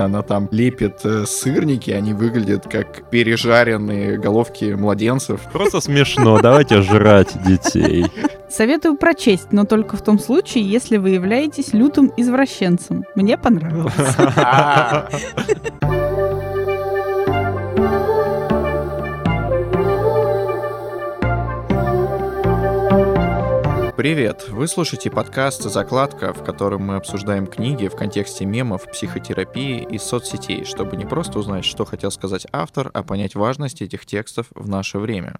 Она там лепит э, сырники, они выглядят как пережаренные головки младенцев. Просто смешно, давайте жрать детей. Советую прочесть, но только в том случае, если вы являетесь лютым извращенцем. Мне понравилось. Привет! Вы слушаете подкаст «Закладка», в котором мы обсуждаем книги в контексте мемов, психотерапии и соцсетей, чтобы не просто узнать, что хотел сказать автор, а понять важность этих текстов в наше время.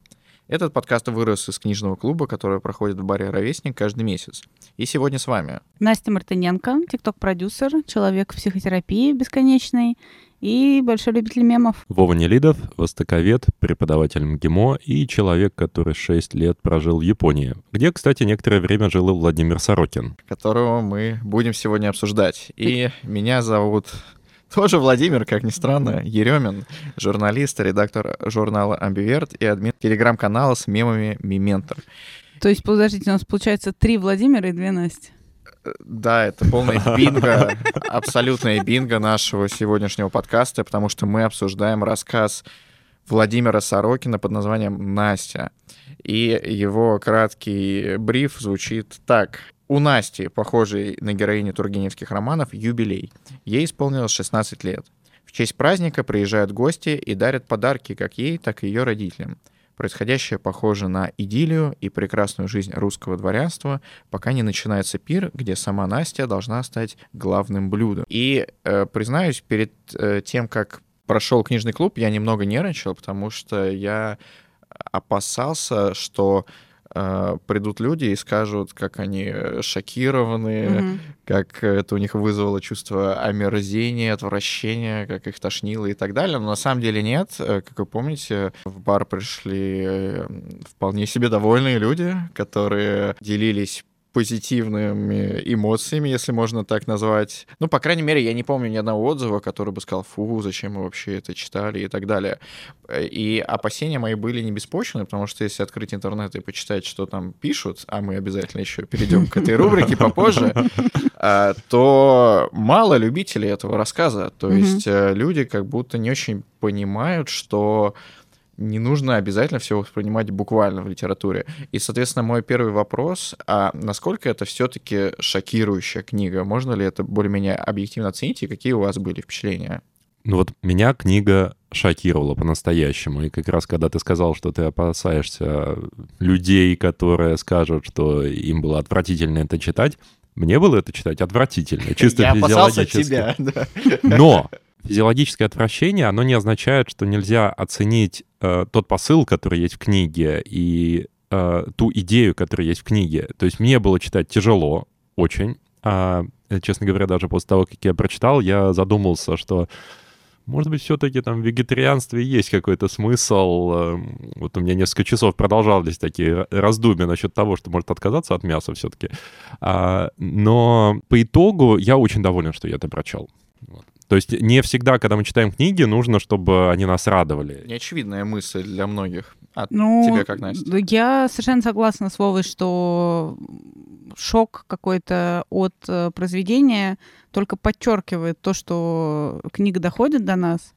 Этот подкаст вырос из книжного клуба, который проходит в баре «Ровесник» каждый месяц. И сегодня с вами Настя Мартыненко, тикток-продюсер, человек психотерапии бесконечной и большой любитель мемов. Вова Нелидов, востоковед, преподаватель МГИМО и человек, который 6 лет прожил в Японии, где, кстати, некоторое время жил и Владимир Сорокин. которого мы будем сегодня обсуждать. И меня зовут тоже Владимир, как ни странно, Еремин, журналист, редактор журнала «Амбиверт» и админ телеграм-канала с мемами «Мементор». То есть, подождите, у нас получается три Владимира и две Насти. Да, это полное бинго, абсолютное бинго нашего сегодняшнего подкаста, потому что мы обсуждаем рассказ Владимира Сорокина под названием «Настя». И его краткий бриф звучит так. У Насти, похожей на героиню тургеневских романов, юбилей. Ей исполнилось 16 лет. В честь праздника приезжают гости и дарят подарки как ей, так и ее родителям. Происходящее похоже на идиллию и прекрасную жизнь русского дворянства, пока не начинается пир, где сама Настя должна стать главным блюдом. И, э, признаюсь, перед э, тем, как прошел книжный клуб, я немного нервничал, потому что я опасался, что придут люди и скажут, как они э, шокированы, Мгм. как это у них вызвало чувство омерзения, отвращения, как их тошнило и так далее. Но на самом деле нет. Э, Как вы помните, в бар пришли э, вполне себе довольные люди, которые делились позитивными эмоциями, если можно так назвать. Ну, по крайней мере, я не помню ни одного отзыва, который бы сказал, фу, зачем мы вообще это читали и так далее. И опасения мои были не беспочвены, потому что если открыть интернет и почитать, что там пишут, а мы обязательно еще перейдем к этой рубрике попозже, а, то мало любителей этого рассказа. То есть э, люди как будто не очень понимают, что не нужно обязательно все воспринимать буквально в литературе. И, соответственно, мой первый вопрос, а насколько это все-таки шокирующая книга? Можно ли это более-менее объективно оценить, и какие у вас были впечатления? Ну вот меня книга шокировала по-настоящему. И как раз когда ты сказал, что ты опасаешься людей, которые скажут, что им было отвратительно это читать, мне было это читать отвратительно, чисто Я опасался физиологически. тебя. да. Но физиологическое отвращение, оно не означает, что нельзя оценить э, тот посыл, который есть в книге, и э, ту идею, которая есть в книге. То есть мне было читать тяжело, очень. А, э, честно говоря, даже после того, как я прочитал, я задумался, что может быть, все-таки там в вегетарианстве есть какой-то смысл. Эм, Вот у меня несколько часов продолжались такие ра- раздумья насчет того, что может отказаться от мяса все-таки. но по итогу я очень доволен, что я это прочел. Вот. То есть не всегда, когда мы читаем книги, нужно, чтобы они нас радовали. Неочевидная мысль для многих. А Ну, тебе как, Настя? я совершенно согласна с Вовой, что шок какой-то от э, произведения только подчеркивает то, что книга доходит до нас.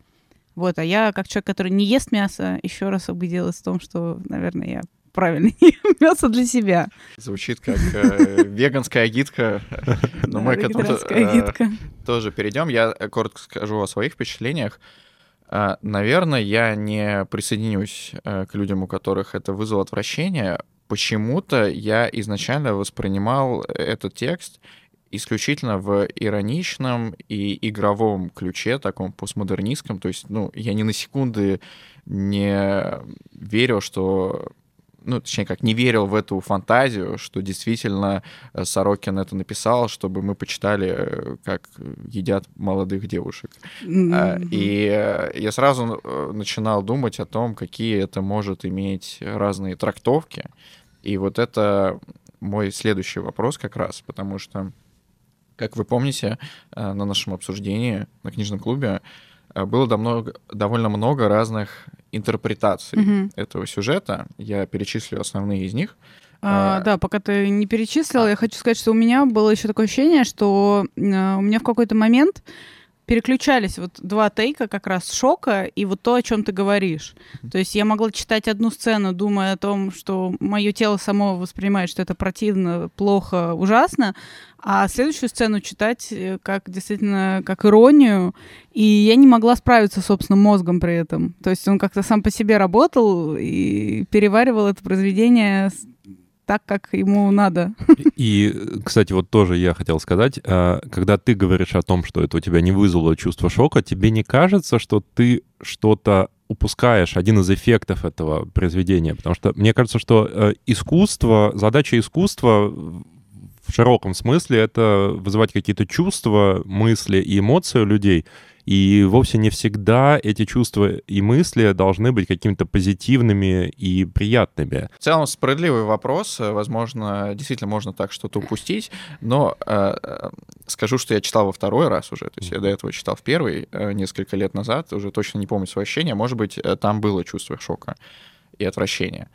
Вот, а я, как человек, который не ест мясо, еще раз убедилась в том, что, наверное, я правильно мясо для себя. Звучит как э, веганская агитка. Но мы к этому э, тоже перейдем. Я э, коротко скажу о своих впечатлениях. А, Наверное, я не присоединюсь э, к людям, у которых это вызвало отвращение. Почему-то я изначально воспринимал этот текст исключительно в ироничном и игровом ключе, таком постмодернистском. То есть, ну, я ни на секунды не верил, что ну, точнее, как не верил в эту фантазию, что действительно э, Сорокин это написал, чтобы мы почитали, э, как едят молодых девушек. Мгм. И э, я сразу начинал думать о том, какие это может иметь разные трактовки. И вот это мой следующий вопрос как раз, потому что, как вы помните, на нашем обсуждении на книжном клубе было давно- довольно много разных интерпретаций Мгм. этого сюжета. Я перечислю основные из них. А, А, да, пока ты не перечислил, я хочу сказать, что у меня было еще такое ощущение, что э, у меня в какой-то момент переключались вот два тейка как раз шока и вот то, о чем ты говоришь. То есть я могла читать одну сцену, думая о том, что мое тело само воспринимает, что это противно, плохо, ужасно, а следующую сцену читать э, как действительно как иронию, и я не могла справиться с собственным мозгом при этом. То есть он как-то сам по себе работал и переваривал это произведение так, как ему надо. И, кстати, вот тоже я хотел сказать, а, когда ты говоришь о том, что это у тебя не вызвало чувство шока, тебе не кажется, что ты что-то упускаешь, один из эффектов этого произведения? Потому что мне кажется, что э, искусство, задача искусства в широком смысле — это вызывать какие-то чувства, мысли и эмоции у людей — и вовсе не всегда эти чувства и мысли должны быть какими-то позитивными и приятными. В целом справедливый вопрос. Возможно, действительно можно так что-то упустить, но э, э скажу, что я читал во второй раз уже. То есть я до этого читал в первый э, несколько лет назад, уже точно не помню свои ощущения. Может быть, э, там было чувство шока и отвращения.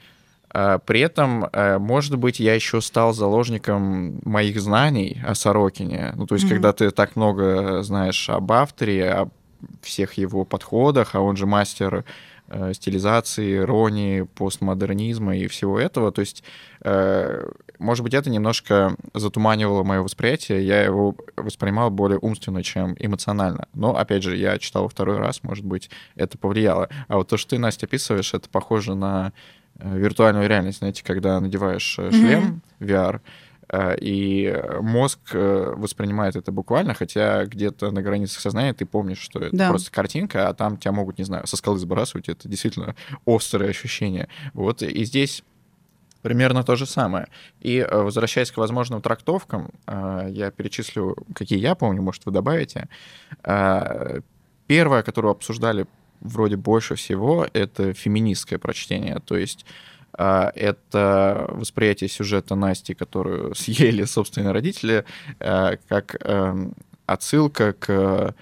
А, при этом, э, может быть, я еще стал заложником моих знаний о Сорокине. Ну, то есть, mm-hmm. когда ты так много знаешь об авторе, о всех его подходах, а он же мастер э, стилизации, иронии, постмодернизма и всего этого. То есть, э, может быть, это немножко затуманивало мое восприятие. Я его воспринимал более умственно, чем эмоционально. Но, опять же, я читал второй раз, может быть, это повлияло. А вот то, что ты, Настя, описываешь, это похоже на виртуальную реальность, знаете, когда надеваешь mm-hmm. шлем VR, э, и мозг воспринимает это буквально, хотя где-то на границах сознания ты помнишь, что это да. просто картинка, а там тебя могут, не знаю, со скалы сбрасывать, это действительно острое ощущение. Вот и здесь примерно то же самое. И возвращаясь к возможным трактовкам, я перечислю, какие я помню, может, вы добавите. Первое, которую обсуждали вроде больше всего это феминистское прочтение, то есть а, это восприятие сюжета Насти, которую съели собственные родители, а, как эм, отсылка к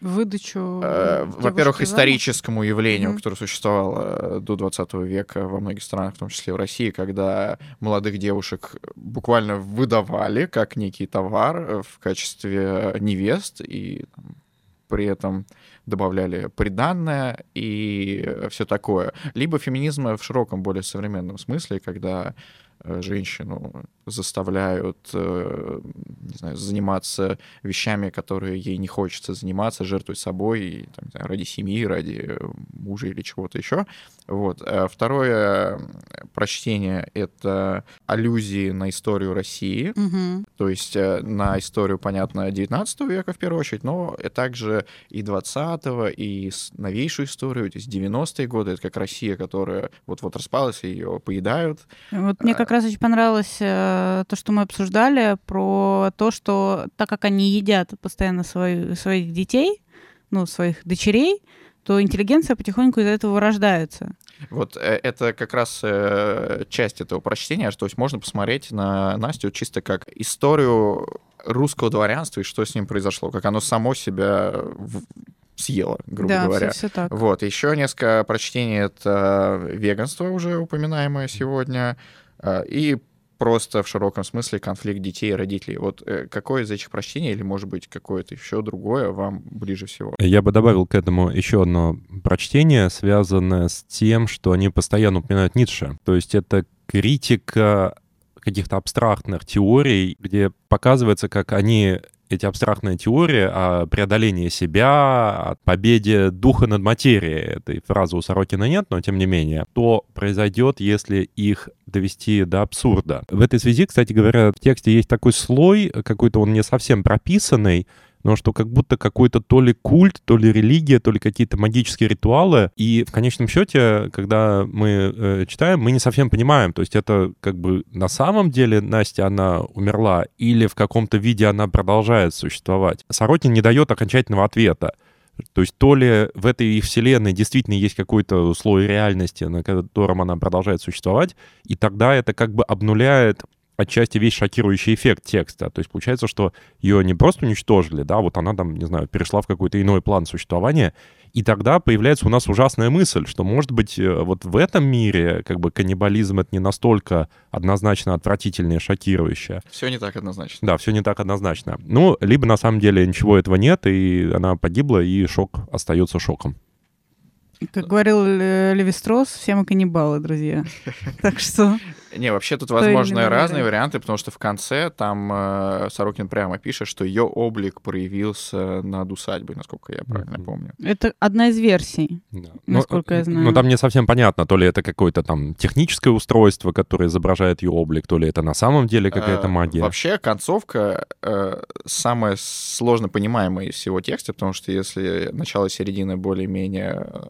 выдачу. Э, во-первых, историческому явлению, mm-hmm. которое существовало до 20 века во многих странах, в том числе в России, когда молодых девушек буквально выдавали как некий товар в качестве невест и при этом добавляли приданное и все такое. Либо феминизм в широком, более современном смысле, когда э, женщину заставляют, э, не знаю, заниматься вещами, которые ей не хочется заниматься, жертвовать собой там, знаю, ради семьи, ради мужа или чего-то еще. Вот. А второе прочтение — это аллюзии на историю России, угу. то есть э, на историю, понятно, 19 века в первую очередь, но и также и 20-го, и новейшую историю, то есть 90-е годы, это как Россия, которая вот-вот распалась, и ее поедают. Вот мне как раз очень понравилось э, то, что мы обсуждали, про то, что так как они едят постоянно свою, своих детей, ну, своих дочерей, то интеллигенция потихоньку из этого рождается. Вот э, это как раз э, часть этого прочтения, то есть можно посмотреть на Настю чисто как историю русского дворянства и что с ним произошло, как оно само себя съело, грубо да, говоря. Все, все так. Вот, еще несколько прочтений это веганство, уже упоминаемое сегодня, э, и просто в широком смысле конфликт детей и родителей. Вот э, какое из этих прочтений или, может быть, какое-то еще другое вам ближе всего? Я бы добавил к этому еще одно прочтение, связанное с тем, что они постоянно упоминают Ницше. То есть это критика каких-то абстрактных теорий, где показывается, как они эти абстрактные теории о преодолении себя, о победе духа над материей, этой фразы у Сорокина нет, но тем не менее, то произойдет, если их довести до абсурда. В этой связи, кстати говоря, в тексте есть такой слой, какой-то он не совсем прописанный, но что как будто какой-то то ли культ, то ли религия, то ли какие-то магические ритуалы. И в конечном счете, когда мы э, читаем, мы не совсем понимаем, то есть это как бы на самом деле Настя, она умерла, или в каком-то виде она продолжает существовать. Сорокин не дает окончательного ответа. То есть то ли в этой вселенной действительно есть какой-то слой реальности, на котором она продолжает существовать, и тогда это как бы обнуляет отчасти весь шокирующий эффект текста. То есть получается, что ее не просто уничтожили, да, вот она там, не знаю, перешла в какой-то иной план существования, И тогда появляется у нас ужасная мысль, что, может быть, э, вот в этом мире как бы каннибализм — это не настолько однозначно отвратительное шокирующее. Все не так однозначно. Да, все не так однозначно. Ну, либо на самом деле ничего этого нет, и она погибла, и шок остается шоком. Как говорил э, Левистрос, все мы каннибалы, друзья. Так что... Не, вообще тут возможны разные вариант. варианты, потому что в конце там э, Сорокин прямо пишет, что ее облик проявился над усадьбой, насколько я правильно помню. Это одна из версий. Да. Насколько я знаю. Ну, там не совсем понятно, то ли это какое-то там техническое устройство, которое изображает ее облик, то ли это на самом деле какая-то Э, магия. Вообще концовка э, самая сложно понимаемая из всего текста, потому что если начало и середина более-менее э,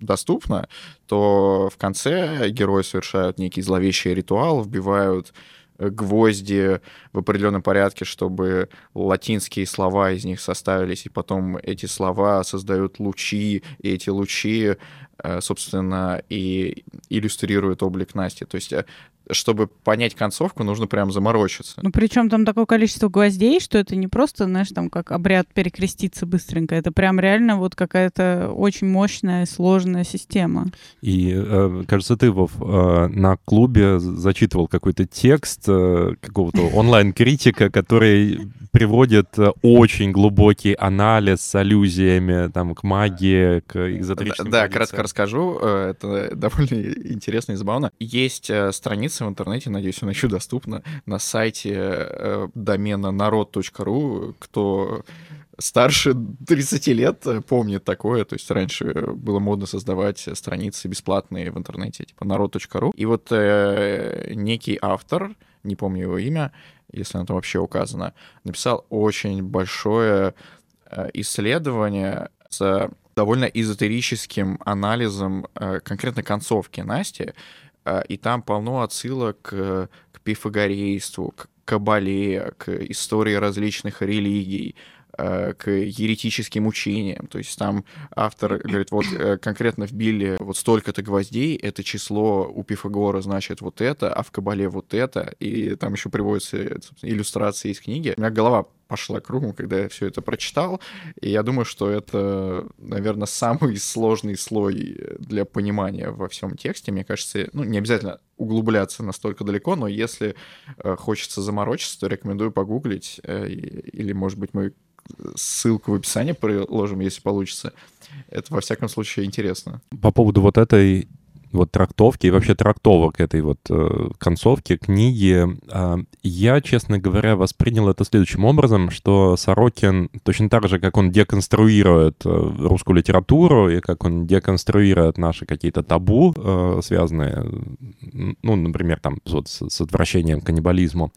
доступно, то в конце герои совершают некий зловещий ритуал, вбивают э, гвозди в определенном порядке, чтобы латинские слова из них составились, и потом эти слова создают лучи, и эти лучи, э, собственно, и иллюстрируют облик Насти. То есть, э, чтобы понять концовку, нужно прям заморочиться. Ну, причем там такое количество гвоздей, что это не просто, знаешь, там как обряд перекреститься быстренько. Это прям реально вот какая-то очень мощная, сложная система. И, э, кажется, ты, Вов, э, на клубе зачитывал какой-то текст э, какого-то онлайн-критика, который приводит очень глубокий анализ с аллюзиями там, к магии, к экзотерическим Да, кратко расскажу. Это довольно интересно и забавно. Есть э, страница в интернете, надеюсь, она еще доступна, на сайте э, домена народ.ру. Кто старше 30 лет э, помнит такое. То есть раньше было модно создавать страницы бесплатные в интернете, типа народ.ру. И вот э, некий автор, не помню его имя, если оно там вообще указано, написал очень большое э, исследование с довольно эзотерическим анализом конкретно концовки Насти, и там полно отсылок к, к пифагорейству, к кабале, к истории различных религий, э, к еретическим учениям. То есть там автор говорит, вот э, конкретно в Билле вот столько-то гвоздей, это число у Пифагора значит вот это, а в Кабале вот это, и там еще приводятся иллюстрации из книги. У меня голова пошла кругом, когда я все это прочитал, и я думаю, что это, наверное, самый сложный слой для понимания во всем тексте. Мне кажется, ну, не обязательно углубляться настолько далеко, но если э, хочется заморочиться, то рекомендую погуглить, э, или, может быть, мы ссылку в описании приложим, если получится. Это, во всяком случае, интересно. По поводу вот этой вот трактовки и вообще трактовок этой вот э, концовки книги, э, я, честно говоря, воспринял это следующим образом, что Сорокин точно так же, как он деконструирует э, русскую литературу и как он деконструирует наши какие-то табу, э, связанные, ну, например, там вот с, с отвращением к каннибализму,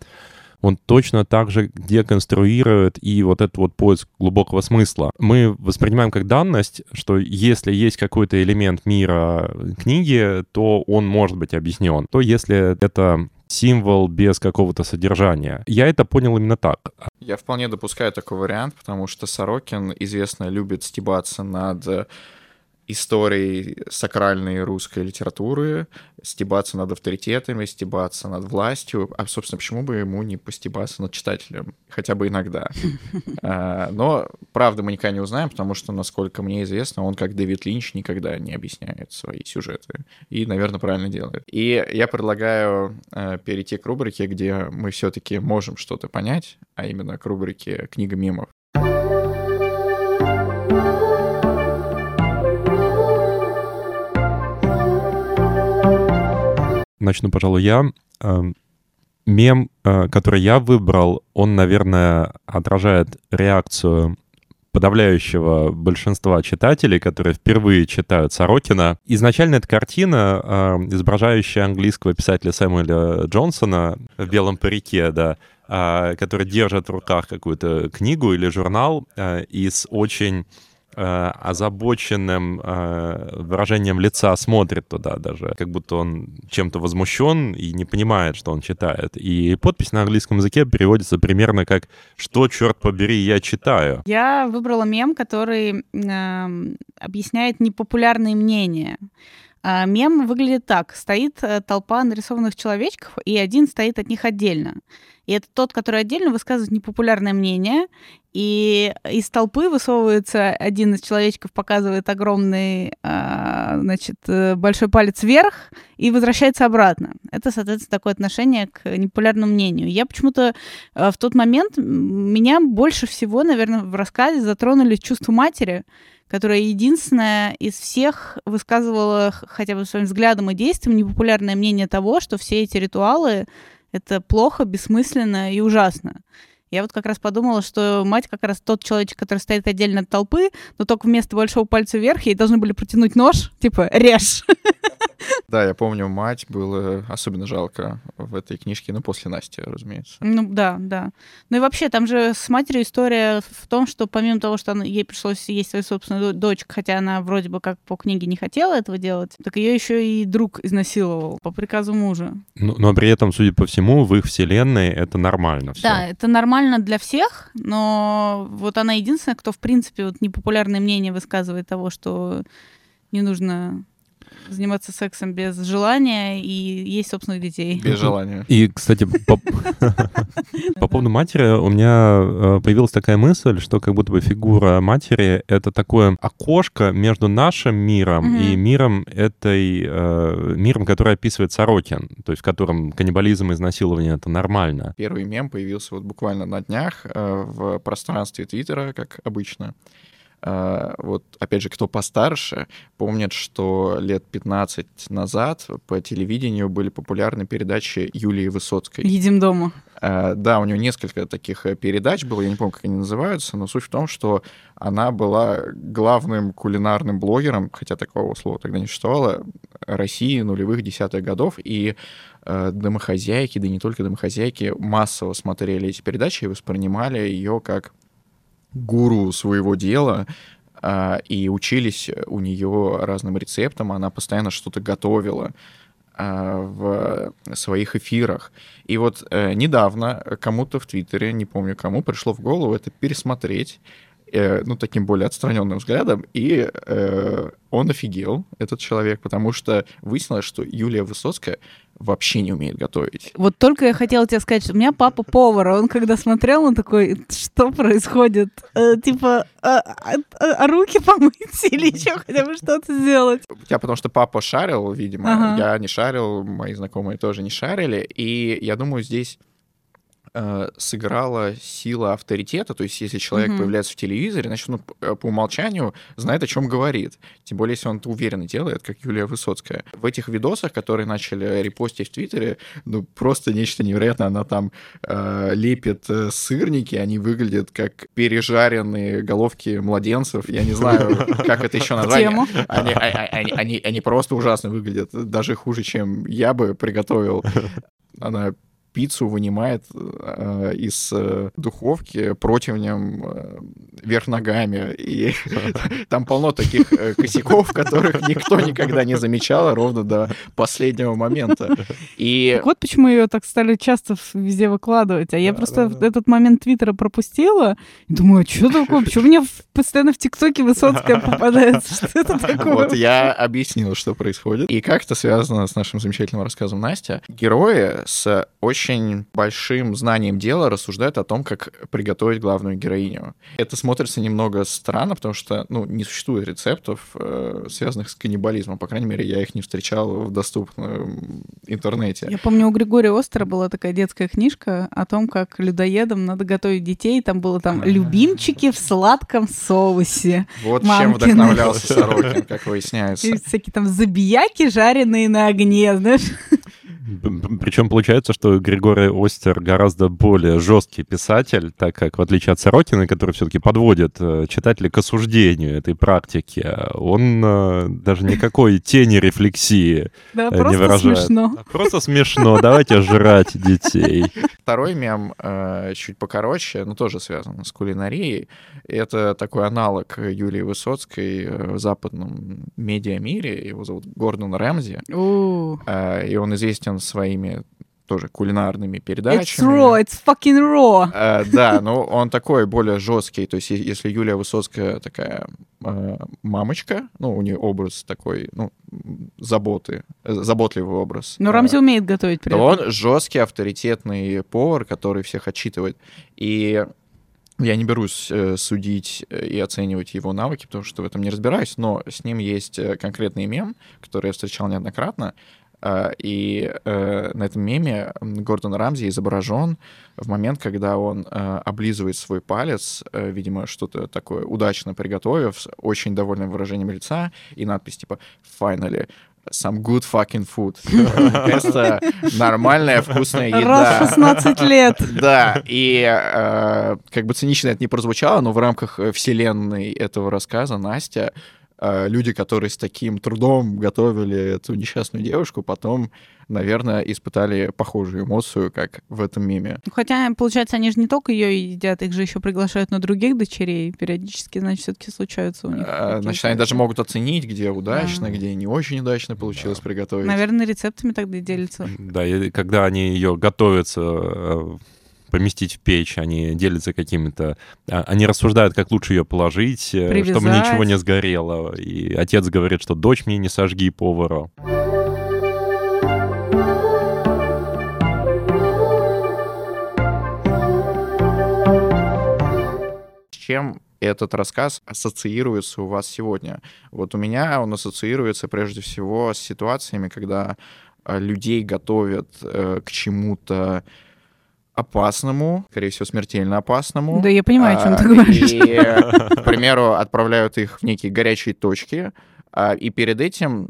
он точно так же деконструирует и вот этот вот поиск глубокого смысла. Мы воспринимаем как данность, что если есть какой-то элемент мира книги, то он может быть объяснен. То если это символ без какого-то содержания. Я это понял именно так. Я вполне допускаю такой вариант, потому что Сорокин, известно, любит стебаться над историей сакральной русской литературы, стебаться над авторитетами, стебаться над властью. А, собственно, почему бы ему не постебаться над читателем? Хотя бы иногда. А, Но, правда, мы никогда не узнаем, потому что, насколько мне известно, он, как Дэвид Линч, никогда не объясняет свои сюжеты. И, наверное, правильно делает. И я предлагаю э, перейти к рубрике, где мы все-таки можем что-то понять, а именно к рубрике «Книга мемов». Начну, пожалуй, я. Эм, Мем, э, который я выбрал, он, наверное, отражает реакцию подавляющего большинства читателей, которые впервые читают Сорокина. Изначально эта картина, э, изображающая английского писателя Сэмуэля Джонсона в белом парике, да, э, который держит в руках какую-то книгу или журнал э, и с очень озабоченным э, выражением лица смотрит туда даже, как будто он чем-то возмущен и не понимает, что он читает. И подпись на английском языке переводится примерно как «Что, черт побери, я читаю?». Я выбрала мем, который эм, объясняет непопулярные мнения. А мем выглядит так. Стоит э, толпа нарисованных человечков, и один стоит от них отдельно. И это тот, который отдельно высказывает непопулярное мнение, и из толпы высовывается один из человечков, показывает огромный, а, значит, э, большой палец вверх и возвращается обратно. Это, соответственно, такое отношение к непопулярному мнению. Я почему-то э, в тот момент, меня больше всего, наверное, в рассказе затронули чувства матери, которая единственная из всех высказывала хотя бы своим взглядом и действием непопулярное мнение того, что все эти ритуалы — это плохо, бессмысленно и ужасно. Я вот как раз подумала, что мать как раз тот человек, который стоит отдельно от толпы, но только вместо большого пальца вверх ей должны были протянуть нож, типа «режь». Да, я помню, мать было особенно жалко в этой книжке, ну, после Насти, разумеется. Ну, да, да. Ну и вообще, там же с матерью история в том, что помимо того, что она, ей пришлось есть свою собственную дочь, хотя она вроде бы как по книге не хотела этого делать, так ее еще и друг изнасиловал по приказу мужа. Но, но при этом, судя по всему, в их вселенной это нормально все. Да, это нормально для всех, но вот она единственная, кто, в принципе, вот непопулярное мнение высказывает того, что не нужно заниматься сексом без желания и есть собственных детей. Без желания. И, кстати, по, по поводу матери у меня э, появилась такая мысль, что как будто бы фигура матери — это такое окошко между нашим миром и миром этой... э, миром, который описывает Сорокин, то есть в котором каннибализм и изнасилование — это нормально. Первый мем появился вот буквально на днях э, в пространстве Твиттера, как обычно. Э, Вот, опять же, кто постарше, помнят, что лет 15 назад по телевидению были популярны передачи Юлии Высоцкой. Едим дома. Э, Да, у нее несколько таких э, передач было, я не помню, как они называются, но суть в том, что она была главным кулинарным блогером, хотя такого слова тогда не существовало, России нулевых десятых годов, и э, домохозяйки, да и не только домохозяйки, массово смотрели эти передачи и воспринимали ее как гуру своего дела, а, и учились у нее разным рецептам, она постоянно что-то готовила а, в своих эфирах. И вот э, недавно кому-то в Твиттере, не помню кому, пришло в голову это пересмотреть, э, ну, таким более отстраненным взглядом, и э, он офигел, этот человек, потому что выяснилось, что Юлия Высоцкая вообще не умеет готовить. Вот только я хотела тебе сказать, что у меня папа повар, он когда смотрел, он такой, что происходит? Э, типа, а- а руки помыть или еще хотя бы что-то сделать? Я потому что папа шарил, видимо, Ага. я не шарил, мои знакомые тоже не шарили, и я думаю, здесь э, сыграла сила авторитета, то есть если человек Мгм. появляется в телевизоре, значит, он п- по умолчанию знает, о чем говорит. Тем более, если он это уверенно делает, как Юлия Высоцкая. В этих видосах, которые начали репостить в Твиттере, ну, просто нечто невероятное. Она там э, лепит э, сырники, они выглядят как пережаренные головки младенцев. Я не знаю, как это еще назвать. Они, а- а- они, они, они просто ужасно выглядят, даже хуже, чем я бы приготовил. Она пиццу вынимает э, из э, духовки противнем э, вверх ногами. И там полно таких э, косяков, которых никто никогда не замечал ровно до последнего момента. И Так вот почему ее так стали часто везде выкладывать. А я Да, просто да, да. этот момент Твиттера пропустила. И думаю, а что такое? Почему мне постоянно в ТикТоке Высоцкая попадается? Что это такое? Вот я объяснил, что происходит. И как это связано с нашим замечательным рассказом Настя. Герои с очень большим знанием дела рассуждают о том, как приготовить главную героиню. Это смотрится немного странно, потому что ну, не существует рецептов, э, связанных с каннибализмом. По крайней мере, я их не встречал в доступном интернете. Я помню, у Григория Остера была такая детская книжка о том, как людоедам надо готовить детей. Там было там любимчики в сладком соусе. Вот чем Мамкины. вдохновлялся Сорокин, как выясняется. И всякие там забияки, жареные на огне, знаешь. Причем получается, что Григорий Остер гораздо более жесткий писатель, так как, в отличие от Сорокина, который все-таки подводит э, читателя к осуждению этой практики, он э, даже никакой тени рефлексии Да, э, не просто выражает. смешно. Просто смешно. Давайте жрать детей. Второй мем чуть покороче, но тоже связан с кулинарией. Это такой аналог Юлии Высоцкой в западном медиамире. Его зовут Гордон Рэмзи. И он известен своими тоже кулинарными It's передачами. raw, it's fucking raw. Э, да, но он такой более жесткий. То есть, если Юлия Высоцкая такая э, мамочка, ну, у нее образ такой, ну, заботы, э, заботливый образ. Но э, Рамзи умеет готовить при то этом. он жесткий, авторитетный повар, который всех отчитывает. И я не берусь э, судить и оценивать его навыки, потому что в этом не разбираюсь, но с ним есть конкретный мем, который я встречал неоднократно. А, И э, на этом меме Гордон Рамзи изображен в момент, когда он э, облизывает свой палец, э, видимо, что-то такое удачно приготовив, с очень довольным выражением лица, и надпись типа «Finally, some good fucking food». Наконец-то нормальная вкусная Раз еда. 16 лет. Да, и э, как бы цинично это не прозвучало, но в рамках вселенной этого рассказа Настя, люди, которые с таким трудом готовили эту несчастную девушку, потом, наверное, испытали похожую эмоцию, как в этом меме. Ну, Хотя, получается, они же не только ее едят, их же еще приглашают на других дочерей. Периодически, значит, все-таки случаются у них. Э, какие-то- Значит, они даже могут оценить, где удачно, Да. где не очень удачно получилось приготовить. Наверное, рецептами тогда и делятся. Да, и когда они ее готовятся э, поместить в печь, они делятся какими-то... а, Они рассуждают, как лучше ее положить, э, чтобы Привязать. ничего не сгорело. И отец говорит, что дочь мне не сожги повара. С чем этот рассказ ассоциируется у вас сегодня? Вот у меня он ассоциируется прежде всего с ситуациями, когда э, людей готовят э, к чему-то опасному, скорее всего, смертельно опасному. Да, я понимаю, о чем ты А, говоришь. И, к примеру, отправляют их в некие горячие точки, а, и перед этим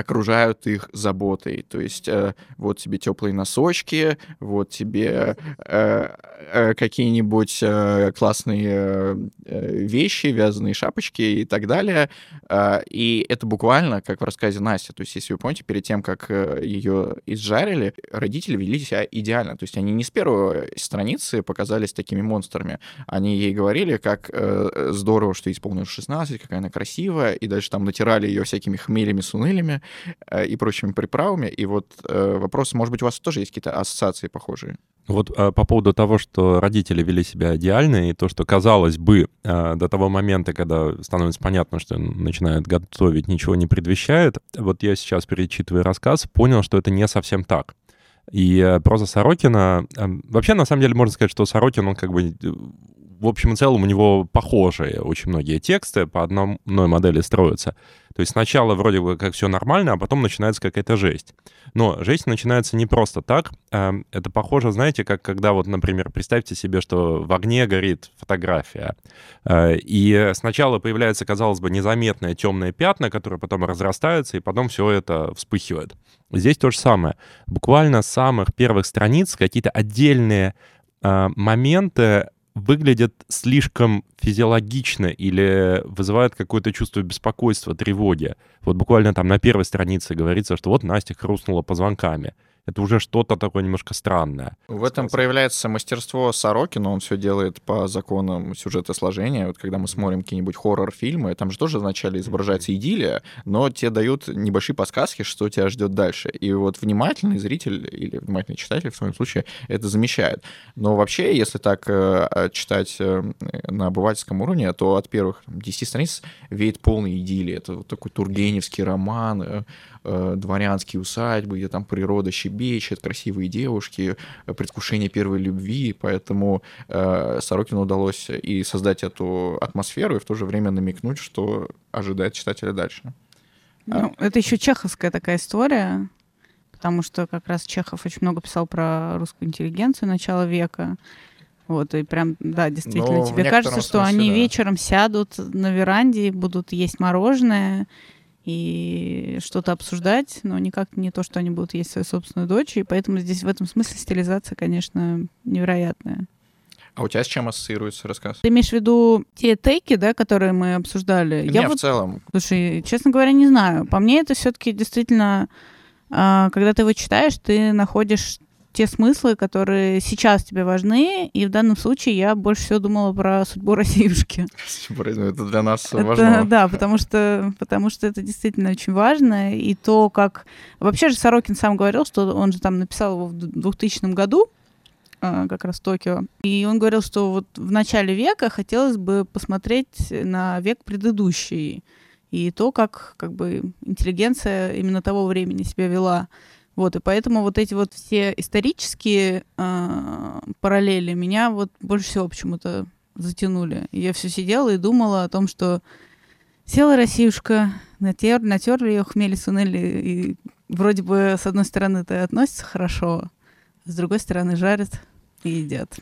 окружают их заботой. То есть э, вот тебе теплые носочки, вот тебе э, э, какие-нибудь э, классные э, э, вещи, вязаные шапочки и так далее. А, И это буквально, как в рассказе Насти. То есть, если вы помните, перед тем, как ее изжарили, родители вели себя идеально. То есть они не с первой страницы показались такими монстрами. Они ей говорили, как э, здорово, что исполнилось 16, какая она красивая, и дальше там натирали ее всякими хмелями, сунылями э, и прочими приправами. И вот э, вопрос, может быть, у вас тоже есть какие-то ассоциации похожие? Вот а, по поводу того, что родители вели себя идеально, и то, что, казалось бы, до того момента, когда становится понятно, что начинают готовить, ничего не предвещает, вот я сейчас, перечитывая рассказ, понял, что это не совсем так. И э, проза Сорокина... э, Вообще, на самом деле, можно сказать, что Сорокин, он как бы... э, В общем и целом, у него похожие очень многие тексты по одной модели строятся. То есть сначала вроде бы как все нормально, а потом начинается какая-то жесть. Но жесть начинается не просто так. а, Это похоже, знаете, как когда вот, например, представьте себе, что в огне горит фотография. а, И сначала появляется, казалось бы, незаметное темное пятна, которое потом разрастается, и потом все это вспыхивает. Здесь то же самое. Буквально с самых первых страниц какие-то отдельные а, моменты выглядят слишком физиологично или вызывают какое-то чувство беспокойства, тревоги. Вот буквально там на первой странице говорится, что вот Настя хрустнула позвонками. Это уже что-то такое немножко странное. В этом Сказать. проявляется мастерство Сорокина, он все делает по законам сюжета сложения. Вот когда мы смотрим какие-нибудь хоррор-фильмы, там же тоже вначале изображается идиллия, но тебе дают небольшие подсказки, что тебя ждет дальше. И вот внимательный зритель или внимательный читатель в своем случае это замечает. Но вообще, если так э, читать э, на обывательском уровне, то от первых там, 10 страниц веет полной идиллии. Это вот такой тургеневский роман, э, дворянские усадьбы, где там природа щебечет, красивые девушки, э, предвкушение первой любви, поэтому э, Сорокину удалось и создать эту атмосферу, и в то же время намекнуть, что ожидает читателя дальше. Ну, это еще чеховская такая история, потому что как раз Чехов очень много писал про русскую интеллигенцию начала века. Вот, и прям, да, действительно, в тебе кажется, что смысле, они да. вечером сядут на веранде, и будут есть мороженое и что-то обсуждать, но никак не то, что они будут есть свою собственную дочь, и поэтому здесь в этом смысле стилизация, конечно, невероятная. А у тебя с чем ассоциируется рассказ? Ты имеешь в виду те тейки, да, которые мы обсуждали? Не, Я в вот целом. Слушай, честно говоря, не знаю. По мне это все-таки действительно, а, когда ты его читаешь, ты находишь те смыслы, которые сейчас тебе важны, и в данном случае я больше всего думала про судьбу Россиюшки. Это для нас Это, важно. да, потому что, потому что это действительно очень важно, и то, как... Вообще же Сорокин сам говорил, что он же там написал его в 2000 году, а, как раз Токио. И он говорил, что вот в начале века хотелось бы посмотреть на век предыдущий и то, как как бы интеллигенция именно того времени себя вела. Вот, и поэтому вот эти вот все исторические э, параллели меня вот больше всего почему-то затянули. Я все сидела и думала о том, что села Россиюшка, натер, натерли ее хмели, сунели, и вроде бы с одной стороны это относится хорошо, с другой стороны жарят и едят.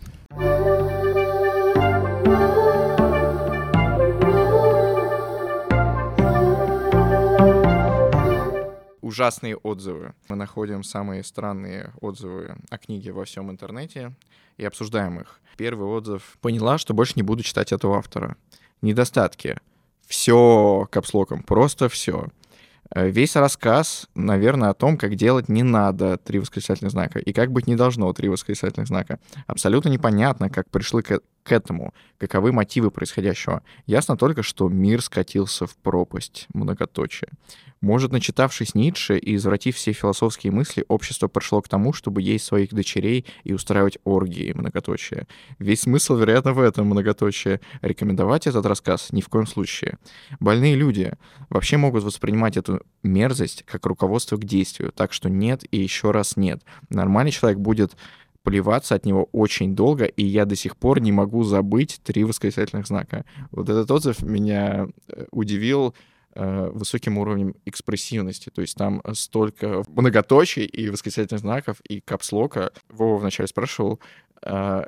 Ужасные отзывы. Мы находим самые странные отзывы о книге во всем интернете и обсуждаем их. Первый отзыв. Поняла, что больше не буду читать этого автора. Недостатки. Все капслоком, просто все. Э, Весь рассказ, наверное, о том, как делать не надо три восклицательных знака и как быть не должно три восклицательных знака. Абсолютно непонятно, как пришли к, к этому, каковы мотивы происходящего. Ясно только, что мир скатился в пропасть, многоточие. Может, начитавшись Ницше и извратив все философские мысли, общество пришло к тому, чтобы есть своих дочерей и устраивать оргии, многоточие. Весь смысл, вероятно, в этом многоточие. Рекомендовать этот рассказ ни в коем случае. Больные люди вообще могут воспринимать эту мерзость как руководство к действию, так что нет и еще раз нет. Нормальный человек будет плеваться от него очень долго, и я до сих пор не могу забыть три восклицательных знака. Вот этот отзыв меня э, удивил э, высоким уровнем экспрессивности. То есть там столько многоточий и восклицательных знаков, и капслока. Вова вначале спрашивал, э,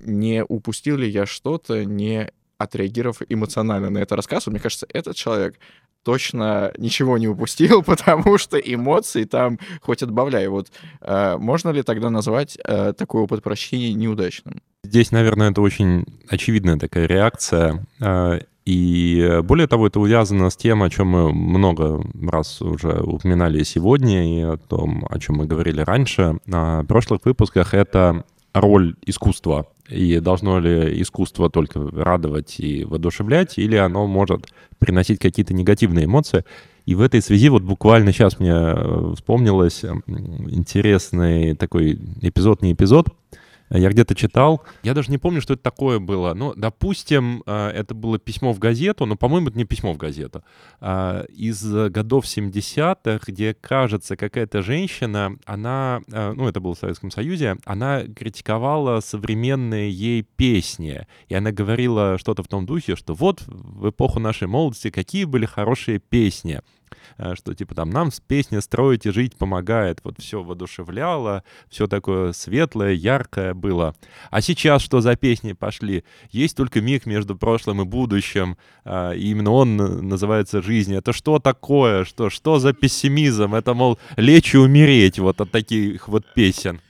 не упустил ли я что-то, не отреагировав эмоционально на это рассказ. Мне кажется, этот человек точно ничего не упустил, потому что эмоции там хоть отбавляй. Вот э, можно ли тогда назвать э, такой опыт прощения неудачным? Здесь, наверное, это очень очевидная такая реакция. Э, и более того, это увязано с тем, о чем мы много раз уже упоминали сегодня, и о том, о чем мы говорили раньше. На прошлых выпусках это роль искусства. И должно ли искусство только радовать и воодушевлять, или оно может приносить какие-то негативные эмоции. И в этой связи вот буквально сейчас мне вспомнилось интересный такой эпизод, не эпизод, я где-то читал, я даже не помню, что это такое было. Ну, допустим, э, это было письмо в газету, но, по-моему, это не письмо в газету. А, из годов 70-х, где, кажется, какая-то женщина, она, э, ну, это было в Советском Союзе, она критиковала современные ей песни. И она говорила что-то в том духе, что вот в эпоху нашей молодости какие были хорошие песни. Э, что типа там нам песня «Строить и жить» помогает. Вот все воодушевляло, все такое светлое, яркое было. А сейчас что за песни пошли? Есть только миг между прошлым и будущим, э, и именно он называется «Жизнь». Это что такое? Что, что за пессимизм? Это, мол, лечь и умереть вот от таких вот песен.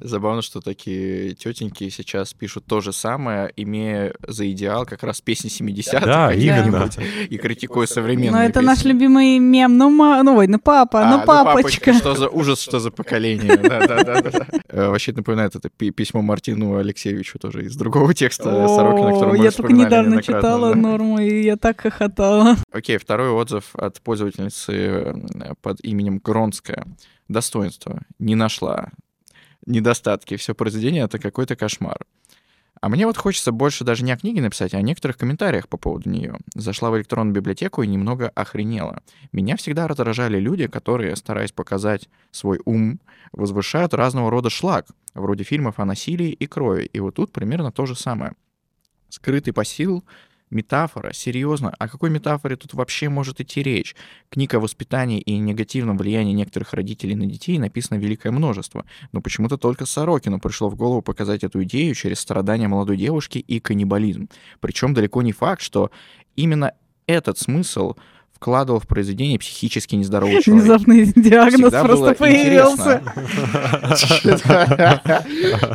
Забавно, что такие тетеньки сейчас пишут то же самое, имея за идеал как раз песни 70-х да, именно. и критикуя современные Но это песни. наш любимый мем. Ну, ма... ну, ой, ну папа, А, ну папочка. Что за ужас, что за поколение. Да-да-да. Э, Вообще напоминает это пи- письмо Мартину Алексеевичу тоже из другого текста Сорокина, который мы я только недавно читала норму, и я так хохотала. Окей, второй отзыв от пользовательницы под именем Гронская. Достоинство. Не нашла. Недостатки. Все произведение — это какой-то кошмар. А мне вот хочется больше даже не о книге написать, а о некоторых комментариях по поводу нее. Зашла в электронную библиотеку и немного охренела. Меня всегда раздражали люди, которые, стараясь показать свой ум, возвышают разного рода шлак, вроде фильмов о насилии и крови. И вот тут примерно то же самое. Скрытый посыл Метафора? Серьезно? О какой метафоре тут вообще может идти речь? Книг о воспитании и негативном влиянии некоторых родителей на детей написано великое множество, но почему-то только Сорокину пришло в голову показать эту идею через страдания молодой девушки и каннибализм. Причем далеко не факт, что именно этот смысл вкладывал в произведение психически нездоровый человек. Внезапный диагноз Всегда просто появился.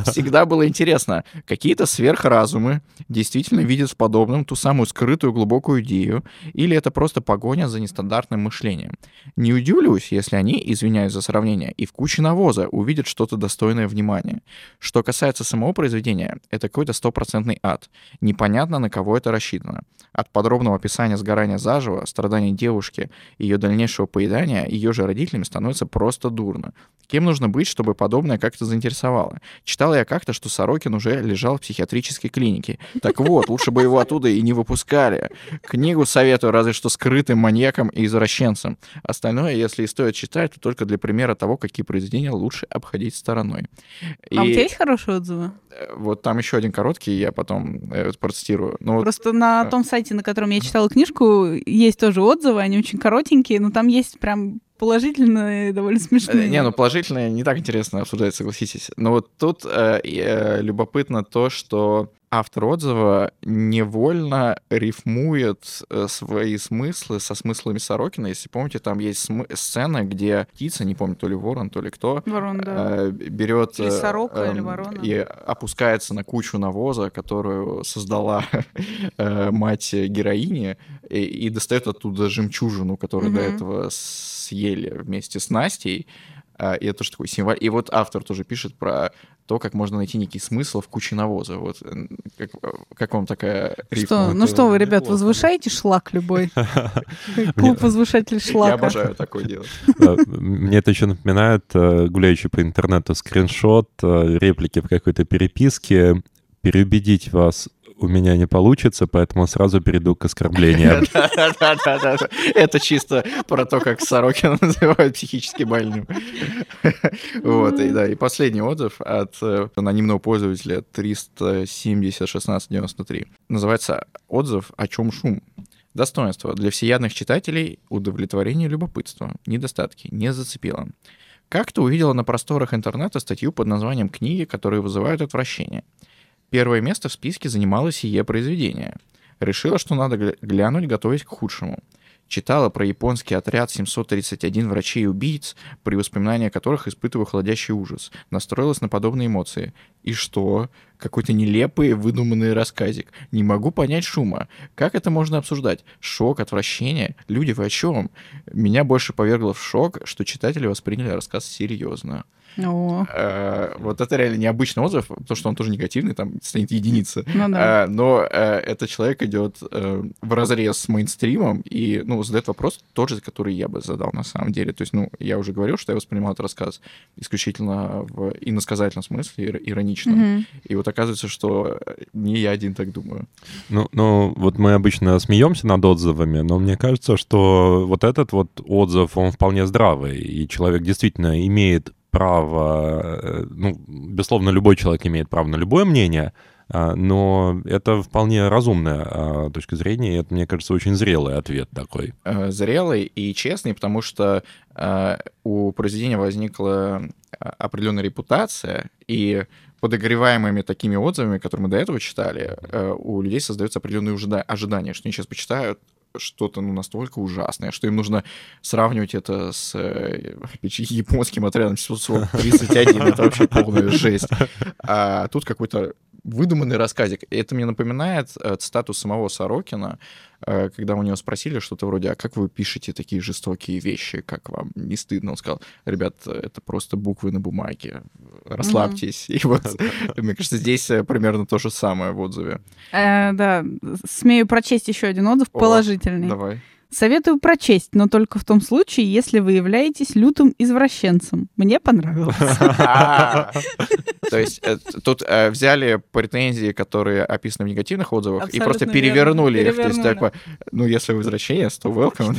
Всегда было интересно. Какие-то сверхразумы действительно видят в подобном ту самую скрытую глубокую идею, или это просто погоня за нестандартным мышлением. Не удивлюсь, если они, извиняюсь за сравнение, и в куче навоза увидят что-то достойное внимания. Что касается самого произведения, это какой-то стопроцентный ад. Непонятно, на кого это рассчитано. От подробного описания сгорания заживо, страданий девушки и ее дальнейшего поедания ее же родителями становится просто дурно. Кем нужно быть, чтобы подобное как-то заинтересовало? Читал я как-то, что Сорокин уже лежал в психиатрической клинике. Так вот, лучше бы его оттуда и не выпускали. Книгу советую разве что скрытым маньякам и извращенцам. Остальное, если и стоит читать, то только для примера того, какие произведения лучше обходить стороной. А у И, тебя есть хорошие отзывы? э, Вот там еще один короткий, я потом э, процитирую. Ну, вот Просто на том сайте, на котором я читала книжку, есть тоже отзывы, они очень коротенькие, но там есть прям положительные, довольно Э, смешные. Не, ну положительное не так интересно обсуждать, согласитесь. Но вот тут э, э, любопытно то, что автор отзыва невольно рифмует э, свои смыслы со смыслами Сорокина. Если помните, там есть смы- сцена, где птица, не помню, то ли ворон, то ли кто, Ворон, да. э, берет Или э, сорока, или эм, ворона. и опускается на кучу навоза, которую создала э, мать героини, и, и достает оттуда жемчужину, которую до Мгм. этого съели вместе с Настей. А, И это тоже такой символ. И вот автор тоже пишет про то, как можно найти некий смысл в куче навоза. Вот э, как, как вам такая рифма? Что? Ну что вы, ребят, возвышаете шлак любой? Клуб возвышателей Я шлака. обожаю такое делать. Мне это еще напоминает э, гуляющий по интернету скриншот, э, реплики в какой-то переписке. Переубедить вас у меня не получится, поэтому сразу перейду к оскорблениям. Да-да-да. Это чисто про то, как Сорокина называют психически больным. Вот, и да, и последний отзыв от э, анонимного пользователя 3701693. Называется «Отзыв «О чем шум?» Достоинство для всеядных читателей, удовлетворение любопытства, недостатки, не зацепило. Как-то увидела на просторах интернета статью под названием «Книги, которые вызывают отвращение». Первое место в списке занимало сие произведение. Решила, что надо гля- глянуть, готовясь к худшему. Читала про японский отряд 731 врачей-убийц, при воспоминании которых испытываю холодящий ужас. Настроилась на подобные эмоции. И что? Какой-то нелепый, выдуманный рассказик. Не могу понять шума. Как это можно обсуждать? Шок, отвращение? Люди, вы о чем? Меня больше повергло в шок, что читатели восприняли рассказ серьезно. О, Э, Вот это реально необычный отзыв, потому что он тоже негативный, там стоит единица. ну да. Э, Но э, этот человек идет в разрез с мейнстримом и, ну, задает вопрос тот же, который я бы задал на самом деле. То есть, ну, я уже говорил, что я воспринимал этот рассказ исключительно в иносказательном смысле, ир- ироничном. Мгм. И вот оказывается, что э, не я один так думаю. Ну, ну, вот мы обычно смеемся над отзывами, но мне кажется, что вот этот вот отзыв, он вполне здравый, и человек действительно имеет право, э, ну, безусловно, любой человек имеет право на любое мнение, а, но это вполне разумная а, точка зрения, и это, мне кажется, очень зрелый ответ такой. э, зрелый и честный, потому что у произведения возникла определенная репутация, и подогреваемыми такими отзывами, которые мы до этого читали, э, у людей создаются определенные ожида- ожидания, что они сейчас почитают что-то ну, настолько ужасное, что им нужно сравнивать это с э, опять же, японским отрядом 731. Это вообще полная жесть. А тут какой-то выдуманный рассказик. Это мне напоминает э, цитату самого Сорокина, э, когда у него спросили что-то вроде, а как вы пишете такие жестокие вещи, как вам не стыдно? Он сказал, ребят, это просто буквы на бумаге, расслабьтесь. И вот, мне кажется, здесь э, примерно то же самое в отзыве. Э, Да, смею прочесть еще один отзыв положительный. Давай. Советую прочесть, но только в том случае, если вы являетесь лютым извращенцем. Мне понравилось. То есть э, тут э, взяли претензии, которые описаны в негативных отзывах, и просто перевернули их. То есть, типа, ну, если вы возвращенец, то welcome.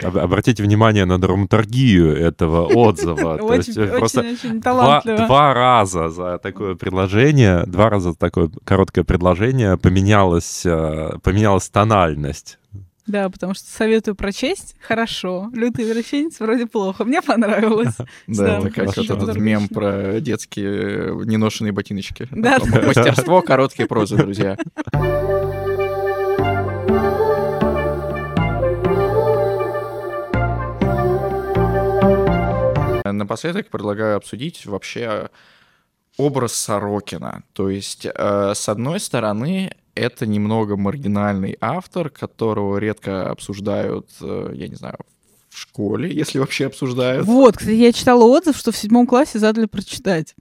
Обратите внимание на драматургию этого отзыва. То есть Очень, просто Два, раза за такое предложение, два раза за такое короткое предложение поменялась, э, поменялась тональность. Да, потому что советую прочесть хорошо. Лютый извращенец вроде плохо. Мне понравилось. Да, это как этот мем про детские э, неношенные ботиночки. Да. Мастерство, короткие прозы, друзья. Напоследок предлагаю обсудить вообще образ Сорокина. То есть, э, с одной стороны, это немного маргинальный автор, которого редко обсуждают, э, я не знаю, в школе, если вообще обсуждают. Вот, кстати, я читала отзыв, что в седьмом классе задали прочитать.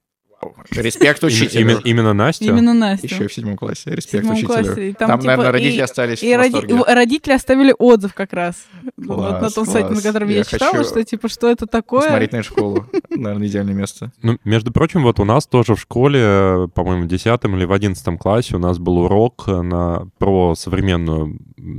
Респект учителю. Именно, именно Настя? Именно Настя. Еще в седьмом классе. Респект седьмом учителю. классе. И Там, там, типа, наверное, родители и- остались И в роди- восторге. родители оставили отзыв как раз вот на Класс, том сайте, на класс. котором я, Я читала, хочу что типа, что это такое. Посмотреть на школу. Наверное, идеальное место. Ну, между прочим, вот у нас тоже в школе, по-моему, в 10 или в 11 классе у нас был урок на, про современную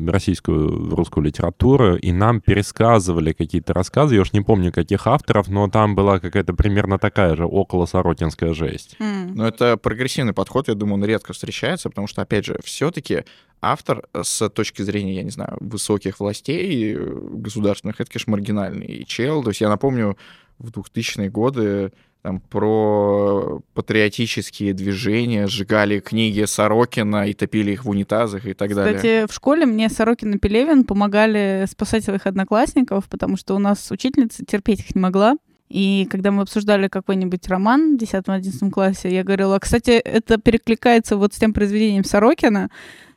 российскую русскую литературу, и нам пересказывали какие-то рассказы, я уж не помню, каких авторов, но там была какая-то примерно такая же около сорокинская жесть. М. Но это прогрессивный подход, я думаю, он редко встречается, потому что, опять же, все-таки автор с точки зрения, я не знаю, высоких властей э, государственных, это, конечно, маргинальный чел. То есть я напомню, в 2000-е годы там, про патриотические движения сжигали книги Сорокина и топили их в унитазах и так далее. Кстати, в школе мне Сорокин и Пелевин помогали спасать своих одноклассников, потому что у нас учительница терпеть их не могла. И когда мы обсуждали какой-нибудь роман в 10-11 классе, я говорила, кстати, это перекликается вот с тем произведением Сорокина,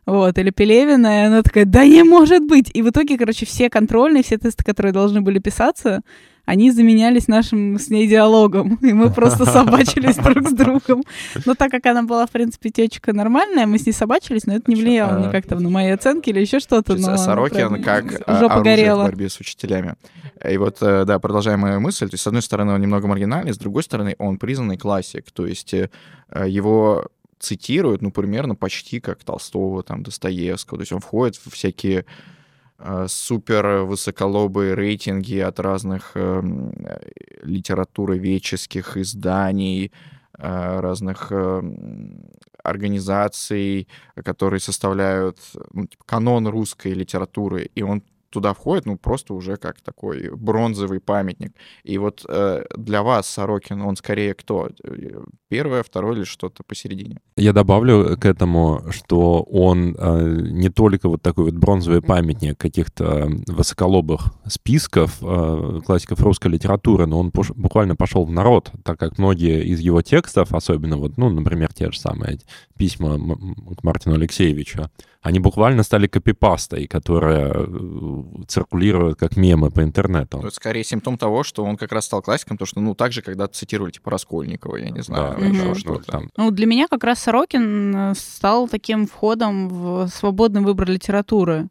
вот, или Пелевина, и она такая, да не может быть! И в итоге, короче, все контрольные, все тесты, которые должны были писаться, они заменялись нашим с ней диалогом, и мы просто собачились друг с другом. Но так как она была, в принципе, течка нормальная, мы с ней собачились, но это не влияло А, никак там на мои оценки или еще что-то. Но Сорокин прям как а, жопа оружие в горела. борьбе с учителями. И вот, э, да, продолжая мою мысль, то есть, с одной стороны, он немного маргинальный, с другой стороны, он признанный классик. То есть э, его цитируют, ну, примерно почти как Толстого, там, Достоевского. То есть он входит в всякие супер высоколобые рейтинги от разных эм, э, литературоведческих изданий, э, разных эм, организаций, которые составляют ну, типа, канон русской литературы, и он туда входит, ну, просто уже как такой бронзовый памятник. И вот э, для вас Сорокин, он скорее кто? Э, Первое, второе или что-то посередине? Я добавлю к этому, что он э, не только вот такой вот бронзовый памятник каких-то высоколобых списков э, классиков русской литературы, но он пош- буквально пошел в народ, так как многие из его текстов, особенно вот, ну, например, те же самые письма к Мартину Алексеевичу, они буквально стали копипастой, которая циркулирует как мемы по интернету. Ну, Это скорее симптом того, что он как раз стал классиком, потому что, ну, так же, когда цитировали, типа, Раскольникова, я не знаю, Да, еще ну, что-то. там Ну, для меня как раз Сорокин э, стал таким входом в свободный выбор литературы.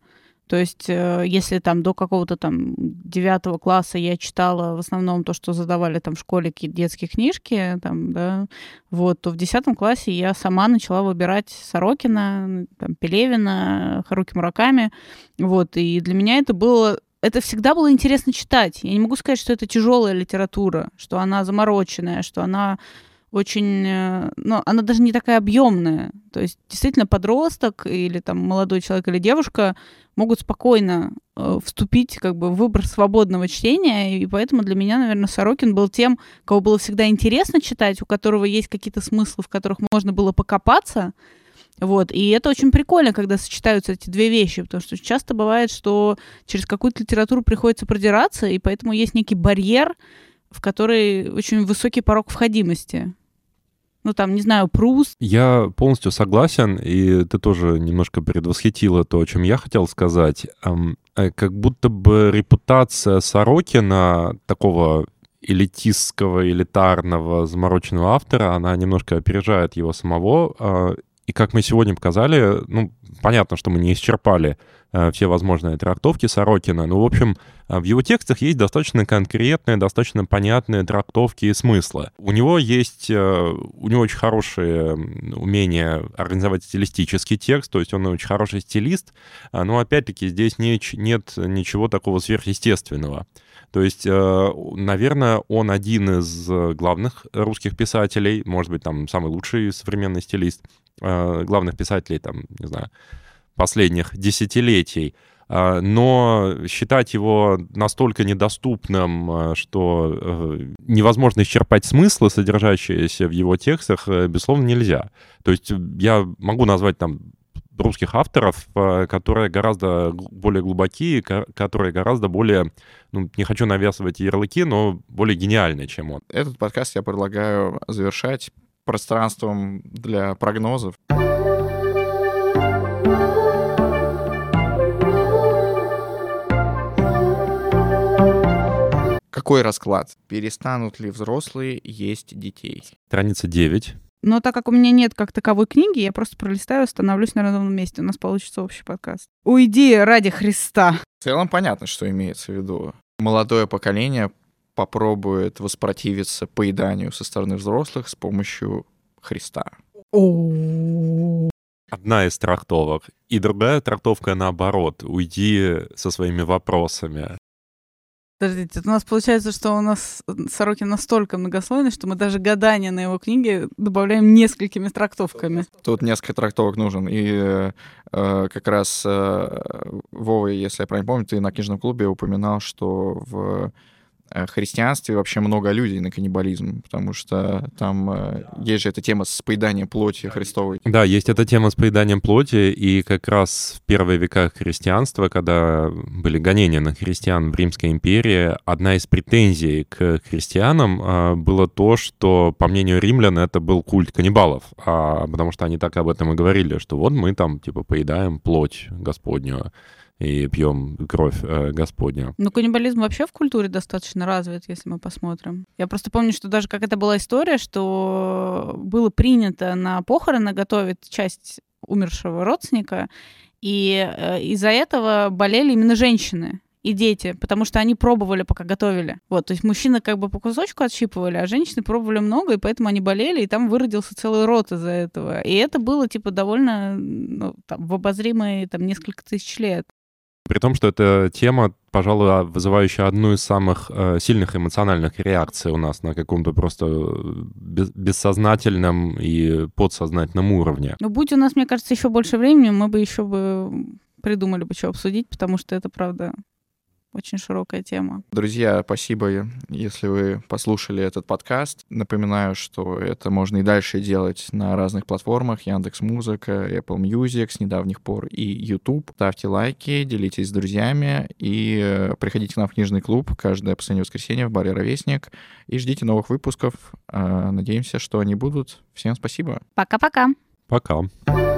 То есть, э, если там до какого-то там девятого класса я читала в основном то, что задавали там в школе какие-то детские книжки, там, да, вот, то в десятом классе я сама начала выбирать Сорокина, там, Пелевина, Харуки Мураками, вот, и для меня это было это всегда было интересно читать. Я не могу сказать, что это тяжелая литература, что она замороченная, что она очень, ну, она даже не такая объемная. То есть действительно подросток или там молодой человек или девушка могут спокойно э, вступить как бы в выбор свободного чтения, и поэтому для меня, наверное, Сорокин был тем, кого было всегда интересно читать, у которого есть какие-то смыслы, в которых можно было покопаться, вот, и это очень прикольно, когда сочетаются эти две вещи, потому что часто бывает, что через какую-то литературу приходится продираться, и поэтому есть некий барьер, в который очень высокий порог входимости. Ну, там, не знаю, Пруст. Я полностью согласен, и ты тоже немножко предвосхитила то, о чем я хотел сказать. Ам, э, Как будто бы репутация Сорокина, такого элитистского, элитарного, замороченного автора, она немножко опережает его самого. И как мы сегодня показали, ну, понятно, что мы не исчерпали э, все возможные трактовки Сорокина, но, в общем, а В его текстах есть достаточно конкретные, достаточно понятные трактовки и смыслы. У него есть, э, у него очень хорошее умение организовать стилистический текст, то есть он очень хороший стилист, но опять-таки здесь не- нет ничего такого сверхъестественного. То есть, э, наверное, он один из э, главных русских писателей, может быть, там самый лучший современный стилист, э, главных писателей, там, не знаю, последних десятилетий. А, Но считать его настолько недоступным, а, что э, невозможно исчерпать смыслы, содержащиеся в его текстах, э, безусловно, нельзя. То есть я могу назвать там русских авторов, э, которые гораздо более глубокие, которые гораздо более, ну, не хочу навязывать ярлыки, но более гениальные, чем он. Этот подкаст я предлагаю завершать пространством для прогнозов. Какой расклад? Перестанут ли взрослые есть детей? Страница 9. Но так как у меня нет как таковой книги, я просто пролистаю, остановлюсь на ровном месте. У нас получится общий подкаст. Уйди ради Христа. В целом понятно, что имеется в виду. Молодое поколение попробует воспротивиться поеданию со стороны взрослых с помощью Христа. Одна из трактовок. И другая трактовка наоборот. Уйди со своими вопросами. Подождите, у нас получается, что у нас Сорокин настолько многослойный, что мы даже гадания на его книге добавляем несколькими трактовками. Тут несколько трактовок нужен. И э, как раз э, Вова, если я правильно помню, ты на книжном клубе упоминал, что в христианстве вообще много людей на каннибализм, потому что там э, есть же эта тема с поеданием плоти Христовой. Да, есть эта тема с поеданием плоти, и как раз в первые века христианства, когда были гонения на христиан в Римской империи, одна из претензий к христианам э, было то, что, по мнению римлян, это был культ каннибалов, а, потому что они так об этом и говорили, что вот мы там, типа, поедаем плоть Господню и пьем кровь э, Господню. Ну, каннибализм вообще в культуре достаточно развит, если мы посмотрим. Я просто помню, что даже как это была история, что было принято на похороны готовить часть умершего родственника, и э, из-за этого болели именно женщины и дети, потому что они пробовали, пока готовили. Вот, то есть мужчины как бы по кусочку отщипывали, а женщины пробовали много, и поэтому они болели, и там выродился целый рот из-за этого. И это было, типа, довольно ну, там, в обозримые там, несколько тысяч лет. При том, что эта тема, пожалуй, а, вызывающая одну из самых э, сильных эмоциональных реакций у нас на каком-то просто э, бессознательном и подсознательном уровне. Ну, будь у нас, мне кажется, еще больше времени, мы бы еще бы придумали бы, что обсудить, потому что это, правда, очень широкая тема. Друзья, спасибо, если вы послушали этот подкаст. Напоминаю, что это можно и дальше делать на разных платформах. Яндекс Музыка, Apple Music с недавних пор и YouTube. Ставьте лайки, делитесь с друзьями и э, приходите к нам в книжный клуб каждое последнее воскресенье в баре «Ровесник» и ждите новых выпусков. Э, надеемся, что они будут. Всем спасибо. Пока-пока. Пока. -пока. Пока.